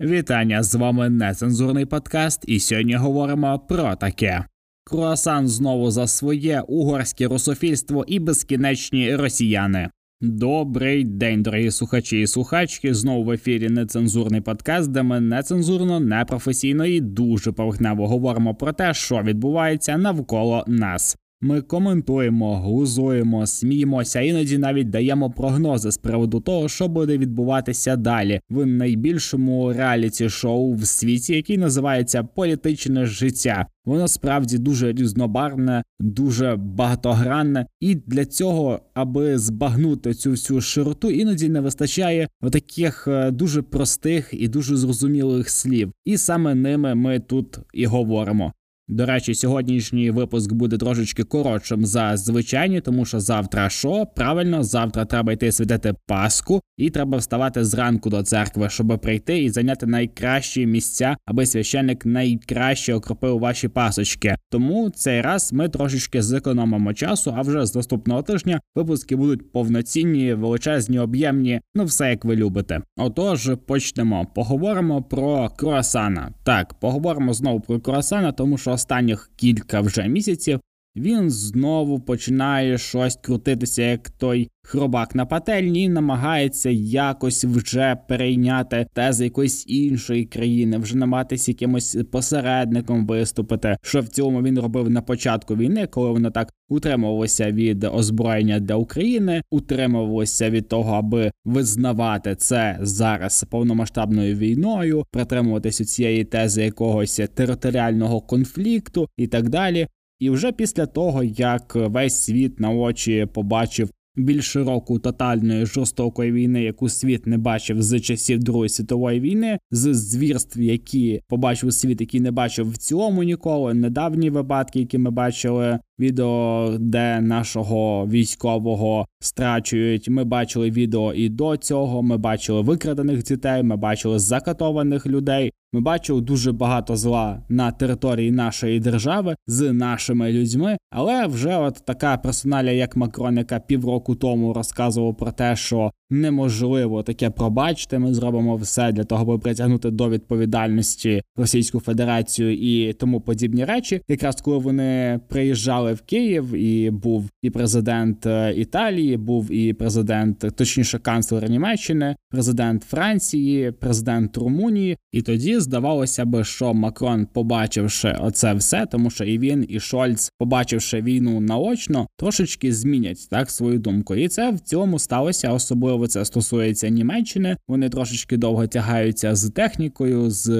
Вітання з вами нецензурний подкаст, і сьогодні говоримо про таке. Круасан знову за своє угорське русофільство і безкінечні росіяни. Добрий день, дорогі слухачі і слухачки. Знову в ефірі нецензурний подкаст, де ми нецензурно, непрофесійно і дуже поверхнево говоримо про те, що відбувається навколо нас. Ми коментуємо, глузуємо, сміємося, іноді навіть даємо прогнози з приводу того, що буде відбуватися далі в найбільшому реаліті шоу в світі, який називається Політичне життя. Воно справді дуже різнобарне, дуже багатогранне, і для цього, аби збагнути цю всю широту, іноді не вистачає таких е, дуже простих і дуже зрозумілих слів. І саме ними ми тут і говоримо. До речі, сьогоднішній випуск буде трошечки коротшим за звичайні, тому що завтра що? Правильно, завтра треба йти святити Пасху, і треба вставати зранку до церкви, щоб прийти і зайняти найкращі місця, аби священник найкраще окропив ваші пасочки. Тому цей раз ми трошечки зекономимо часу. А вже з наступного тижня випуски будуть повноцінні, величезні, об'ємні. Ну все як ви любите. Отож, почнемо. Поговоримо про круасана. Так, поговоримо знову про круасана, тому що останніх кілька вже місяців він знову починає щось крутитися, як той хробак на пательні, і намагається якось вже перейняти тези якоїсь іншої країни, вже намагатися якимось посередником виступити, що в цьому він робив на початку війни, коли воно так утримувалося від озброєння для України, утримувалося від того, аби визнавати це зараз повномасштабною війною, притримуватися цієї тези якогось територіального конфлікту і так далі. І вже після того, як весь світ на очі побачив більш широку тотальної жорстокої війни, яку світ не бачив з часів Другої світової війни, з звірств, які побачив світ, який не бачив в цілому ніколи. Недавні випадки, які ми бачили, відео, де нашого військового страчують. Ми бачили відео і до цього. Ми бачили викрадених дітей, ми бачили закатованих людей. Ми бачили дуже багато зла на території нашої держави з нашими людьми, але вже от така персоналя, як Макрон, яка півроку тому розказував про те, що неможливо таке пробачити. Ми зробимо все для того, аби притягнути до відповідальності Російську Федерацію і тому подібні речі. Якраз коли вони приїжджали в Київ, і був і президент е, Італії, був і президент, точніше, канцлер Німеччини, президент Франції, президент Румунії. І тоді здавалося би, що Макрон, побачивши оце все, тому що і він, і Шольц, побачивши війну наочно, трошечки змінять так свою думку. І це в цьому сталося особливо це стосується Німеччини. Вони трошечки довго тягаються з технікою, з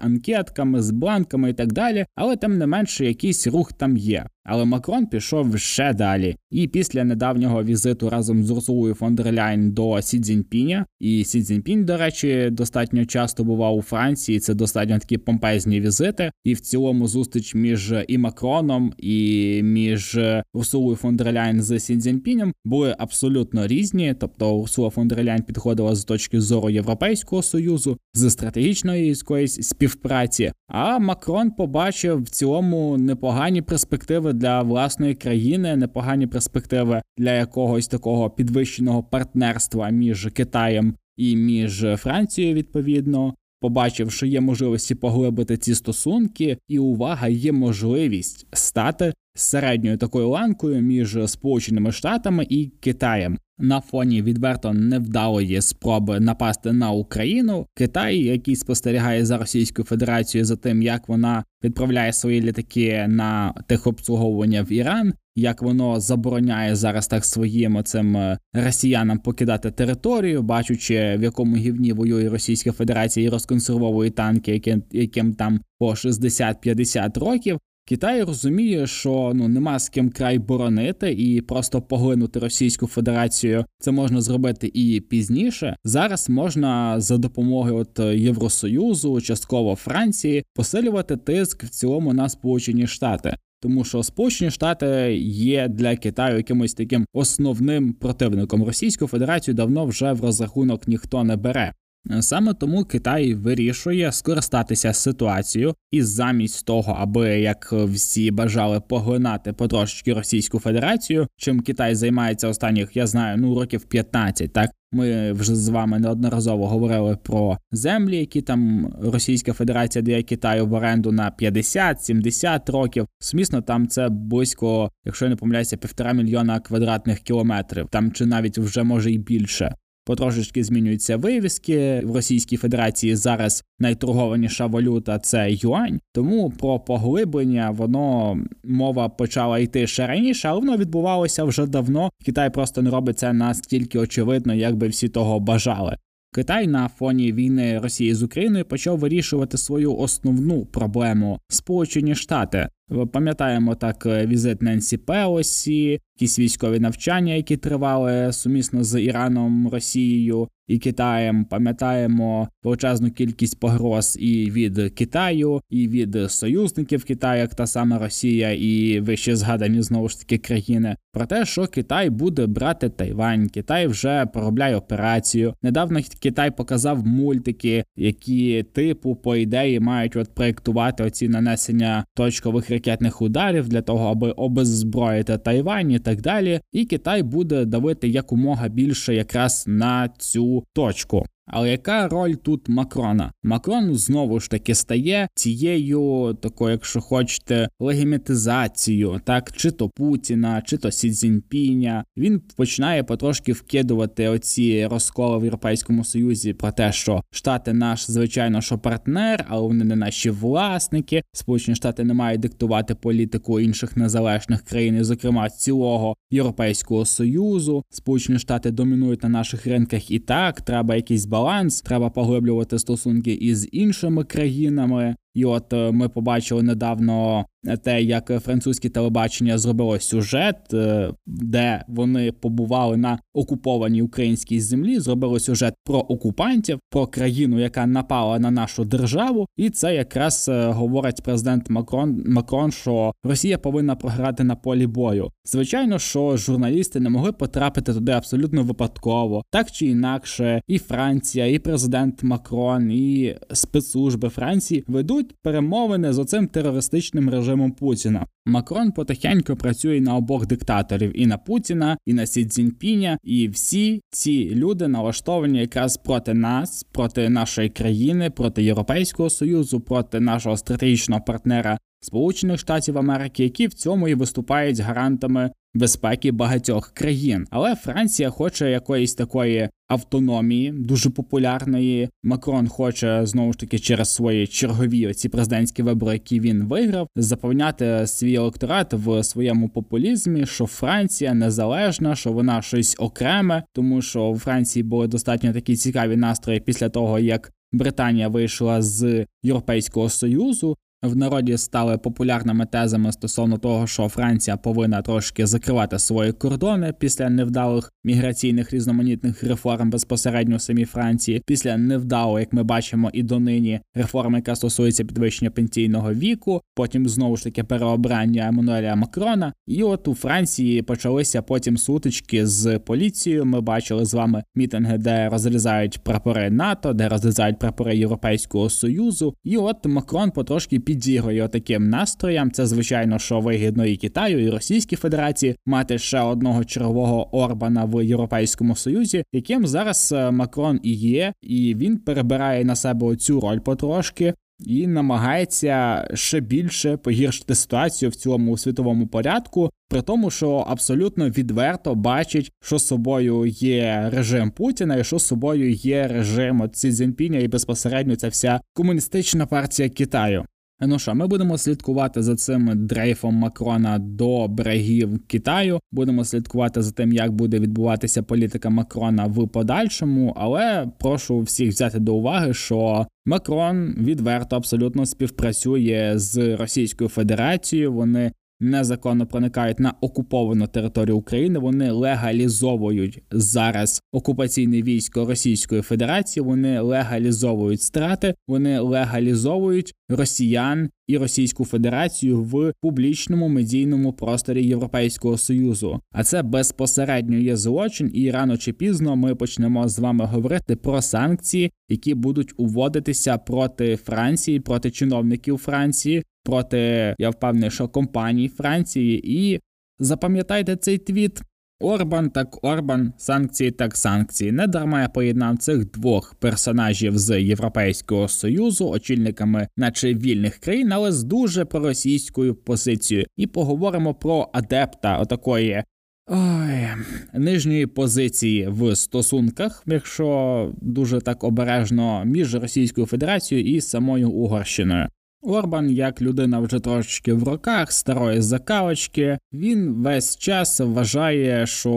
анкетками, з бланками і так далі. Але тим не менше, якийсь рух там є. Але Макрон пішов ще далі. І після недавнього візиту разом з Урсулою фон дер Ляйн до Сі Цзіньпіня, і Сі Цзіньпінь, до речі, достатньо часто бував у Франції. Це достатньо такі помпезні візити. І в цілому зустріч між і Макроном, і між Урсулою фон дер Ляйн з Сі Цзіньпінем були абсолютно різні. Тобто Урсула фон дер Ляйн підходила з точки зору Європейського союзу, з стратегічної якоїсь співпраці. А Макрон побачив в цілому непогані перспективи для власної країни, непогані перспективи для якогось такого підвищеного партнерства між Китаєм і між Францією, відповідно. Побачив, що є можливості поглибити ці стосунки, і увага є можливість стати середньою такою ланкою між Сполученими Штатами і Китаєм на фоні відверто невдалої спроби напасти на Україну. Китай, який спостерігає за Російською Федерацією за тим, як вона відправляє свої літаки на техобслуговування в Іран. Як воно забороняє зараз так своїм цим е, росіянам покидати територію, бачучи в якому гівні воює Російська Федерація і розконсервовує танки, яким яким там по 60-50 років, Китай розуміє, що ну нема з ким край боронити і просто поглинути Російську Федерацію. Це можна зробити і пізніше. Зараз можна за допомогою от Євросоюзу, частково Франції, посилювати тиск в цілому на Сполучені Штати. Тому що Сполучені Штати є для Китаю якимось таким основним противником. Російську Федерацію давно вже в розрахунок ніхто не бере. Саме тому Китай вирішує скористатися ситуацією, і замість того, аби як всі бажали поглинати потрошечки Російську Федерацію, чим Китай займається останніх, я знаю, ну років 15, так Ми вже з вами неодноразово говорили про землі, які там Російська Федерація дає Китаю в оренду на 50-70 років. Сумісно, там це близько, якщо я не помиляюся, півтора мільйона квадратних кілометрів, там чи навіть вже може й більше. Потрошечки змінюються вивіски в Російській Федерації. Зараз найторгованіша валюта це юань. Тому про поглиблення воно мова почала йти ще раніше, але воно відбувалося вже давно. Китай просто не робить це настільки очевидно, як би всі того бажали. Китай на фоні війни Росії з Україною почав вирішувати свою основну проблему Сполучені Штати. Пам'ятаємо так візит Ненсі Пелосі, якісь військові навчання, які тривали сумісно з Іраном, Росією і Китаєм. Пам'ятаємо величезну кількість погроз і від Китаю, і від союзників Китаю, як та сама Росія, і вище згадані знову ж таки країни. Про те, що Китай буде брати Тайвань, Китай вже проробляє операцію. Недавно Китай показав мультики, які типу по ідеї мають от проєктувати оці нанесення точкових ракетних ударів для того, аби обеззброїти Тайвань так далі. І Китай буде давити якомога більше якраз на цю точку. Але яка роль тут Макрона? Макрон знову ж таки стає цією такою, якщо хочете, легімітизацією, так чи то Путіна, чи то Сі Цзіньпіня. Він починає потрошки вкидувати оці розколи в Європейському Союзі про те, що Штати наш, звичайно, що партнер, але вони не наші власники. Сполучені Штати не мають диктувати політику інших незалежних країн, зокрема цілого Європейського союзу. Сполучені Штати домінують на наших ринках і так треба якийсь баланс баланс, треба поглиблювати стосунки із іншими країнами. І от е, ми побачили недавно те, як французьке телебачення зробило сюжет, е, де вони побували на окупованій українській землі, зробили сюжет про окупантів, про країну, яка напала на нашу державу, і це якраз е, говорить президент Макрон Макрон, що Росія повинна програти на полі бою. Звичайно, що журналісти не могли потрапити туди абсолютно випадково, так чи інакше, і Франція, і президент Макрон, і спецслужби Франції ведуть перемовини з оцим терористичним режимом Путіна. Макрон потихеньку працює на обох диктаторів: і на Путіна, і на Сі Цзіньпіня. І всі ці люди налаштовані якраз проти нас, проти нашої країни, проти Європейського союзу, проти нашого стратегічного партнера. Сполучених Штатів Америки, які в цьому і виступають гарантами безпеки багатьох країн. Але Франція хоче якоїсь такої автономії, дуже популярної. Макрон хоче знову ж таки через свої чергові оці президентські вибори, які він виграв, заповняти свій електорат в своєму популізмі, що Франція незалежна, що вона щось окреме, тому що у Франції були достатньо такі цікаві настрої після того, як Британія вийшла з Європейського союзу, в народі стали популярними тезами стосовно того, що Франція повинна трошки закривати свої кордони після невдалих міграційних різноманітних реформ безпосередньо в самій Франції, після невдалої, як ми бачимо, і донині реформи, яка стосується підвищення пенсійного віку, потім знову ж таки переобрання Еммануеля Макрона. І от у Франції почалися потім сутички з поліцією. Ми бачили з вами мітинги, де розрізають прапори НАТО, де розрізають прапори Європейського союзу. І от Макрон потрошки підігрує таким настроям. Це звичайно, що вигідно і Китаю, і Російській Федерації мати ще одного чергового Орбана в Європейському Союзі, яким зараз е, Макрон і є, і він перебирає на себе цю роль потрошки. І намагається ще більше погіршити ситуацію в цілому світовому порядку, при тому, що абсолютно відверто бачить, що собою є режим Путіна, і що собою є режим Цзіньпіня і безпосередньо ця вся комуністична партія Китаю. Ну що, ми будемо слідкувати за цим дрейфом Макрона до берегів Китаю. Будемо слідкувати за тим, як буде відбуватися політика Макрона в подальшому. Але прошу всіх взяти до уваги, що Макрон відверто абсолютно співпрацює з Російською Федерацією. Вони незаконно проникають на окуповану територію України. Вони легалізовують зараз окупаційне військо Російської Федерації. Вони легалізовують страти, вони легалізовують росіян і Російську Федерацію в публічному медійному просторі Європейського союзу. А це безпосередньо є злочин, і рано чи пізно ми почнемо з вами говорити про санкції, які будуть уводитися проти Франції, проти чиновників Франції, проти я впевнений, що компаній Франції. І запам'ятайте цей твіт. Орбан так Орбан, санкції так санкції. Не дарма я поєднав цих двох персонажів з Європейського союзу, очільниками, наче вільних країн, але з дуже проросійською позицією. І поговоримо про адепта отакої. Ой, нижньої позиції в стосунках, якщо дуже так обережно між Російською Федерацією і самою Угорщиною. Орбан, як людина вже трошечки в роках старої закавочки, він весь час вважає, що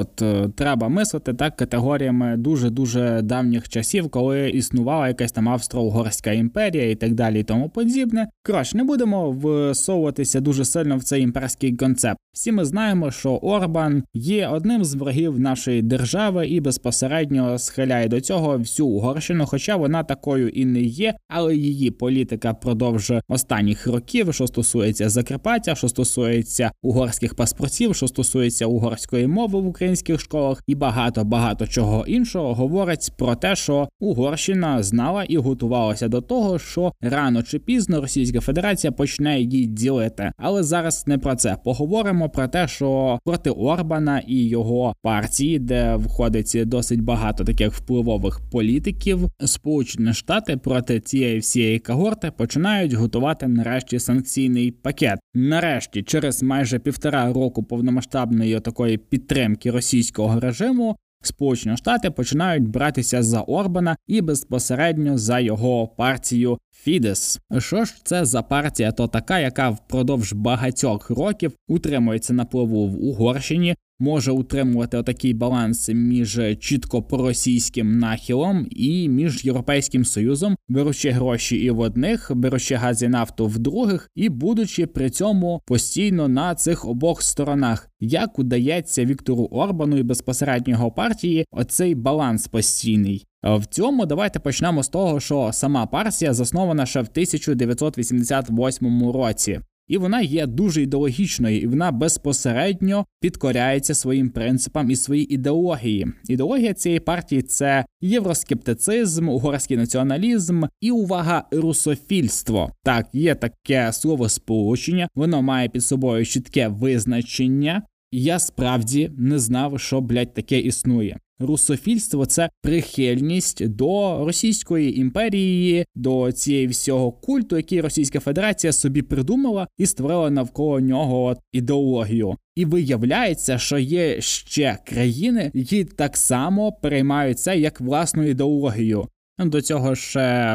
от е, треба мислити так категоріями дуже дуже давніх часів, коли існувала якась там Австро-Угорська імперія і так далі, і тому подібне. Коротше, не будемо всовуватися дуже сильно в цей імперський концепт. Всі ми знаємо, що Орбан є одним з ворогів нашої держави і безпосередньо схиляє до цього всю Угорщину, хоча вона такою і не є, але її політика впродовж останніх років, що стосується Закарпаття, що стосується угорських паспортів, що стосується угорської мови в українських школах, і багато багато чого іншого говорить про те, що Угорщина знала і готувалася до того, що рано чи пізно Російська Федерація почне її ділити. Але зараз не про це поговоримо про те, що проти Орбана і його партії, де входить досить багато таких впливових політиків, Сполучені Штати проти цієї всієї когорти починають починають готувати нарешті санкційний пакет. Нарешті, через майже півтора року повномасштабної такої підтримки російського режиму. Сполучені Штати починають братися за Орбана і безпосередньо за його партію Фідес. Що ж це за партія, то така, яка впродовж багатьох років утримується на плаву в Угорщині, може утримувати отакий баланс між чітко проросійським нахилом і між європейським союзом, беручи гроші і в одних, беручи газ і нафту в других, і будучи при цьому постійно на цих обох сторонах, як удається Віктору Орбану і безпосередньо партії оцей баланс постійний. В цьому давайте почнемо з того, що сама партія заснована ще в 1988 році і вона є дуже ідеологічною, і вона безпосередньо підкоряється своїм принципам і своїй ідеології. Ідеологія цієї партії це євроскептицизм, угорський націоналізм і увага русофільство. Так, є таке слово сполучення, воно має під собою чітке визначення. Я справді не знав, що блядь, таке існує. Русофільство це прихильність до Російської імперії, до цієї всього культу, який Російська Федерація собі придумала і створила навколо нього ідеологію. І виявляється, що є ще країни, які так само переймають це як власну ідеологію. До цього ж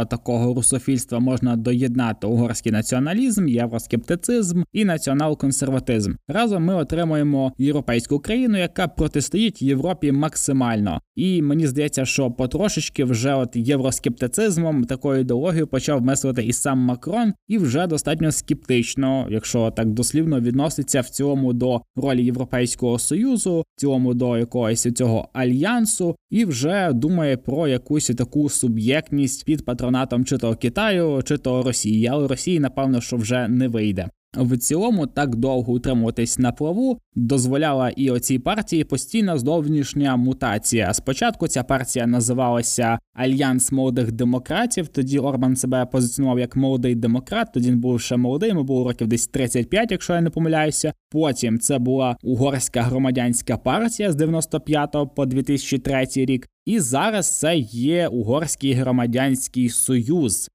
такого русофільства можна доєднати угорський націоналізм, євроскептицизм і націонал-консерватизм. Разом ми отримуємо європейську країну, яка протистоїть Європі максимально. І мені здається, що потрошечки вже от євроскептицизмом такою ідеологією почав мислити і сам Макрон, і вже достатньо скептично, якщо так дослівно відноситься в цілому до ролі Європейського союзу, в цілому до якогось цього альянсу, і вже думає про якусь таку суб'єктність під патронатом чи то Китаю, чи то Росії, але Росії, напевно, що вже не вийде. В цілому так довго утримуватись на плаву дозволяла і оцій партії постійна зовнішня мутація. Спочатку ця партія називалася Альянс молодих демократів. Тоді Орбан себе позиціонував як молодий демократ. Тоді він був ще молодий, йому було років десь 35, якщо я не помиляюся. Потім це була угорська громадянська партія з 95 по 2003 рік. І зараз це є угорський громадянський союз.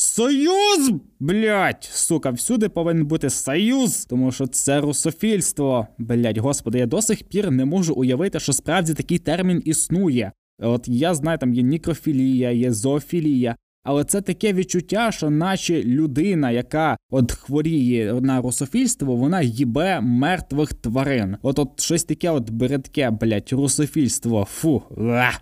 Союз! Блять, сука, всюди повинен бути союз, тому що це русофільство. Блять, господи, я до сих пір не можу уявити, що справді такий термін існує. От я знаю, там є нікрофілія, є зоофілія. Але це таке відчуття, що наче людина, яка от хворіє на русофільство, вона їбе мертвих тварин. От от щось таке, от бередке, блять, русофільство. Фу. Ла.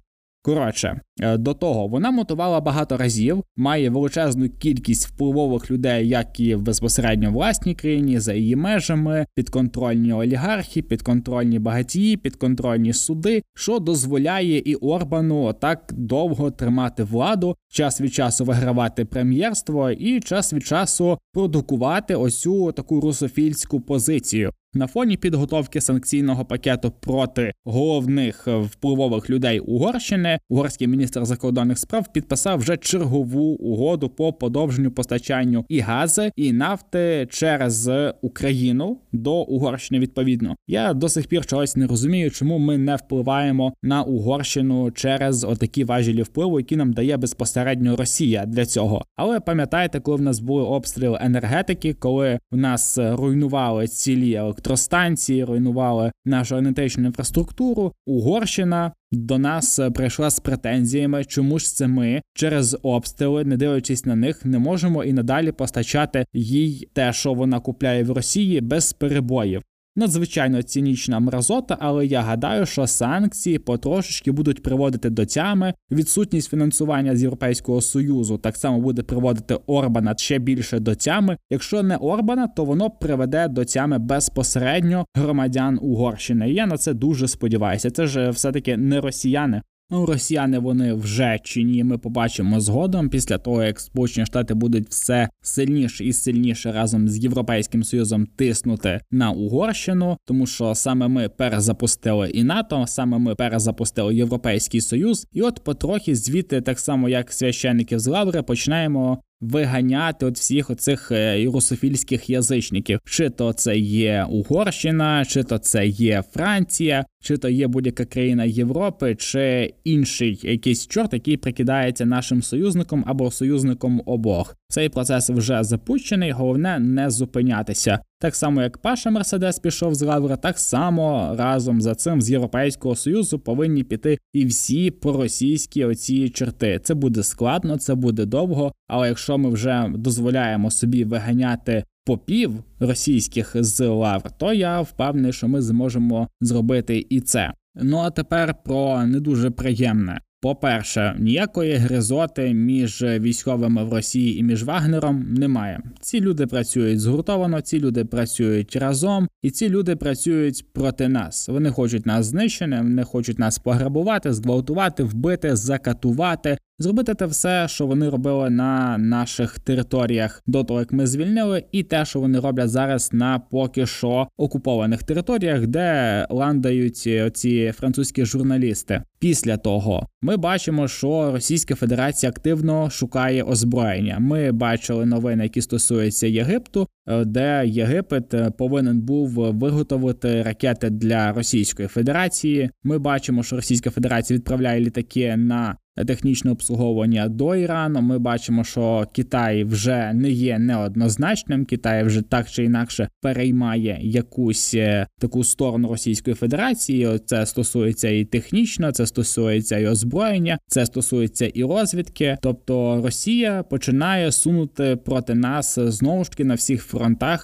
Коротше, до того вона мотувала багато разів, має величезну кількість впливових людей, як і в безпосередньо власній країні, за її межами, підконтрольні олігархи, підконтрольні багатії, підконтрольні суди, що дозволяє і Орбану так довго тримати владу, час від часу вигравати прем'єрство і час від часу продукувати ось цю таку русофільську позицію. На фоні підготовки санкційного пакету проти головних впливових людей Угорщини угорський міністр міністр закордонних справ підписав вже чергову угоду по подовженню постачанню і гази, і нафти через Україну до Угорщини. Відповідно, я до сих пір чогось не розумію, чому ми не впливаємо на Угорщину через отакі важелі впливу, які нам дає безпосередньо Росія для цього. Але пам'ятаєте, коли в нас були обстріли енергетики, коли в нас руйнували цілі електростанції, руйнували нашу енергетичну інфраструктуру, Угорщина до нас е, прийшла з претензіями, чому ж це ми через обстріли, не дивлячись на них, не можемо і надалі постачати їй те, що вона купляє в Росії, без перебоїв. Надзвичайно цінічна мразота, але я гадаю, що санкції потрошечки будуть приводити до тями. Відсутність фінансування з Європейського союзу так само буде приводити Орбана ще більше до тями. Якщо не Орбана, то воно приведе до тями безпосередньо громадян Угорщини. Я на це дуже сподіваюся. Це ж все таки не росіяни. Ну, росіяни вони вже чи ні, ми побачимо згодом. Після того, як Сполучені Штати будуть все сильніше і сильніше разом з Європейським Союзом тиснути на Угорщину, тому що саме ми перезапустили і НАТО, саме ми перезапустили Європейський Союз, і от потрохи звідти, так само як священників з Лаври, починаємо виганяти от всіх оцих е, русофільських язичників. Чи то це є Угорщина, чи то це є Франція, чи то є будь-яка країна Європи, чи інший якийсь чорт, який прикидається нашим союзником або союзником обох. Цей процес вже запущений, головне не зупинятися. Так само, як Паша Мерседес пішов з Лавра, так само разом за цим з Європейського союзу повинні піти і всі проросійські оці черти. Це буде складно, це буде довго. Але якщо ми вже дозволяємо собі виганяти попів російських з лавр, то я впевнений, що ми зможемо зробити і це. Ну а тепер про не дуже приємне. По-перше, ніякої гризоти між військовими в Росії і між Вагнером немає. Ці люди працюють згуртовано, ці люди працюють разом, і ці люди працюють проти нас. Вони хочуть нас знищити, вони хочуть нас пограбувати, зґвалтувати, вбити, закатувати, зробити те все, що вони робили на наших територіях до того, як ми звільнили, і те, що вони роблять зараз на поки що окупованих територіях, де ландають ці французькі журналісти. Після того ми бачимо, що Російська Федерація активно шукає озброєння. Ми бачили новини, які стосуються Єгипту, е, де Єгипет е, повинен був виготовити ракети для Російської Федерації. Ми бачимо, що Російська Федерація відправляє літаки на технічне обслуговування до Ірану. Ми бачимо, що Китай вже не є неоднозначним. Китай вже так чи інакше переймає якусь е, таку сторону Російської Федерації. Це стосується і технічно, це стосується і озброєння, це стосується і розвідки. Тобто Росія починає сунути проти нас знову ж таки на всіх фронтах.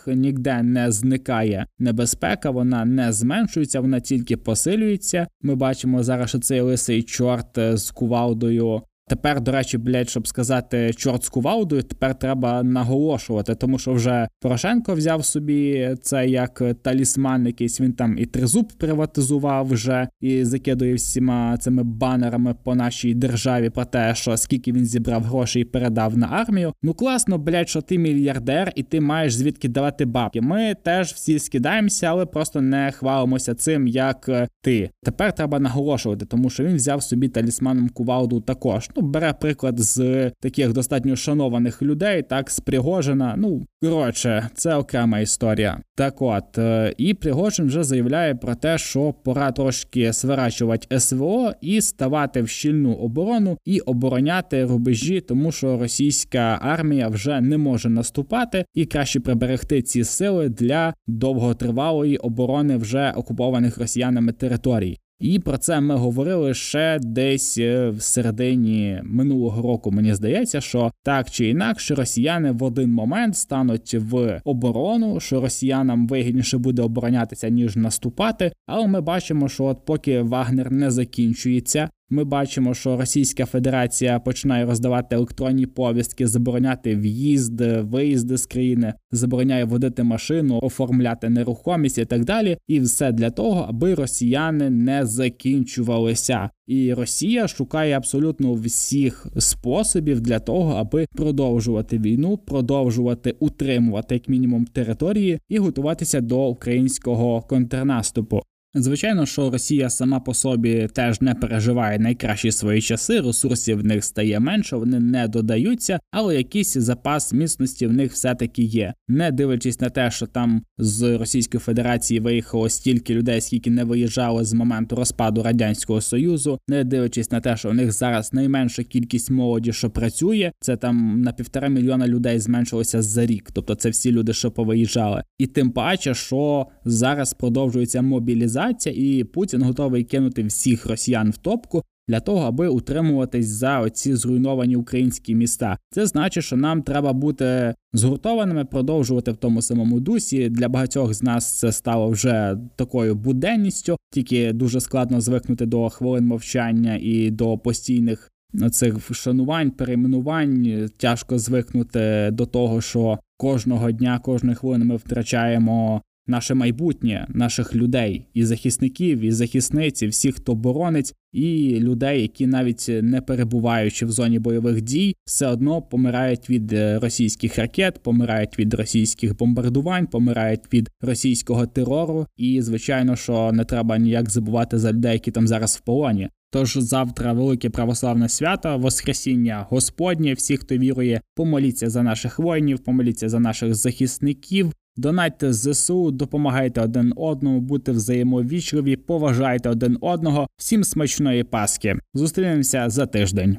Ніде не зникає небезпека, вона не зменшується, вона тільки посилюється. Ми бачимо зараз, що цей лисий чорт з кувалдою Тепер, до речі, блядь, щоб сказати чорт з кувалдою, тепер треба наголошувати, тому що вже Порошенко взяв собі це як талісман, якийсь він там і тризуб приватизував вже і закидує всіма цими банерами по нашій державі про те, що скільки він зібрав грошей і передав на армію. Ну класно, блядь, що ти мільярдер, і ти маєш звідки давати бабки. Ми теж всі скидаємося, але просто не хвалимося цим, як ти. Тепер треба наголошувати, тому що він взяв собі талісманом кувалду також. Ну бере приклад з таких достатньо шанованих людей, так з Пригожина. Ну коротше, це окрема історія. Так от е, і Пригожин вже заявляє про те, що пора трошки сворачувати СВО і ставати в щільну оборону і обороняти рубежі, тому що російська армія вже не може наступати, і краще приберегти ці сили для довготривалої оборони вже окупованих росіянами територій. І про це ми говорили ще десь е, в середині минулого року. Мені здається, що так чи інакше росіяни в один момент стануть в оборону, що росіянам вигідніше буде оборонятися ніж наступати. Але ми бачимо, що от поки Вагнер не закінчується, ми бачимо, що Російська Федерація починає роздавати електронні повістки, забороняти в'їзд, виїзди з країни, забороняє водити машину, оформляти нерухомість і так далі. І все для того, аби росіяни не закінчувалися. І Росія шукає абсолютно всіх способів для того, аби продовжувати війну, продовжувати утримувати як мінімум території і готуватися до українського контрнаступу. Звичайно, що Росія сама по собі теж не переживає найкращі свої часи, ресурсів в них стає менше, вони не додаються, але якийсь запас міцності в них все-таки є, не дивлячись на те, що там з Російської Федерації виїхало стільки людей, скільки не виїжджали з моменту розпаду радянського союзу, не дивлячись на те, що у них зараз найменша кількість молоді, що працює, це там на півтора мільйона людей зменшилося за рік, тобто це всі люди, що повиїжджали, і тим паче, що зараз продовжується мобілізація, і Путін готовий кинути всіх росіян в топку. Для того аби утримуватись за оці зруйновані українські міста, це значить, що нам треба бути згуртованими, продовжувати в тому самому дусі. Для багатьох з нас це стало вже такою буденністю, тільки дуже складно звикнути до хвилин мовчання і до постійних цих вшанувань, перейменувань. Тяжко звикнути до того, що кожного дня, кожної хвилини ми втрачаємо наше майбутнє, наших людей, і захисників, і захисниць, і всіх, хто боронить, і людей, які навіть не перебуваючи в зоні бойових дій, все одно помирають від е, російських ракет, помирають від російських бомбардувань, помирають від російського терору. І звичайно, що не треба ніяк забувати за людей, які там зараз в полоні. Тож завтра велике православне свято, Воскресіння Господнє. Всі, хто вірує, помоліться за наших воїнів, помоліться за наших захисників. Донайте ЗСУ, допомагайте один одному, будьте взаємовічливі, поважайте один одного. Всім смачної паски. Зустрінемося за тиждень.